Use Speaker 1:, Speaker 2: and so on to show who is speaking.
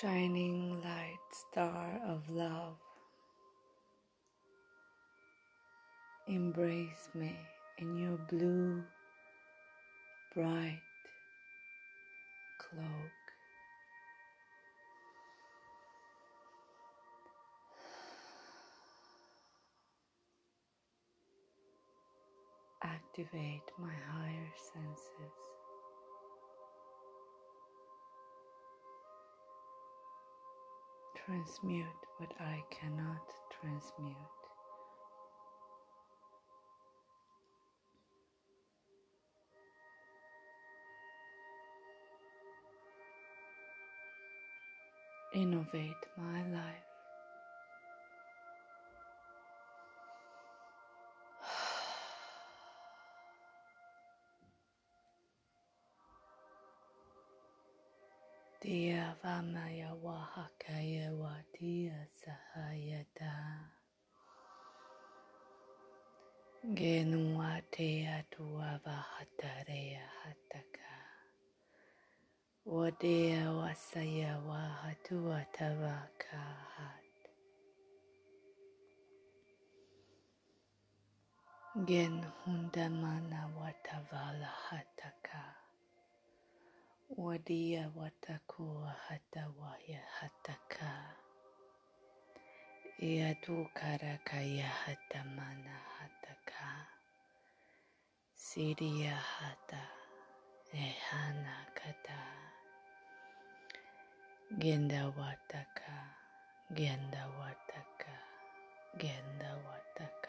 Speaker 1: shining light star of love. Embrace me in your blue, bright cloak. Activate my higher senses. Transmute what I cannot transmute. Innovate my life. Dia vamaya wahakaya wadia sahayata. Genua tea tua vahatarea hataka. Wadea wasaya wahatua tavaka hat. Gen hundamana watavala hataka. wadia watakuwa hata waya hatakaa yadukaraka ya hata mana siria hata ehana kataa genda wataka genda wataka genda wataka.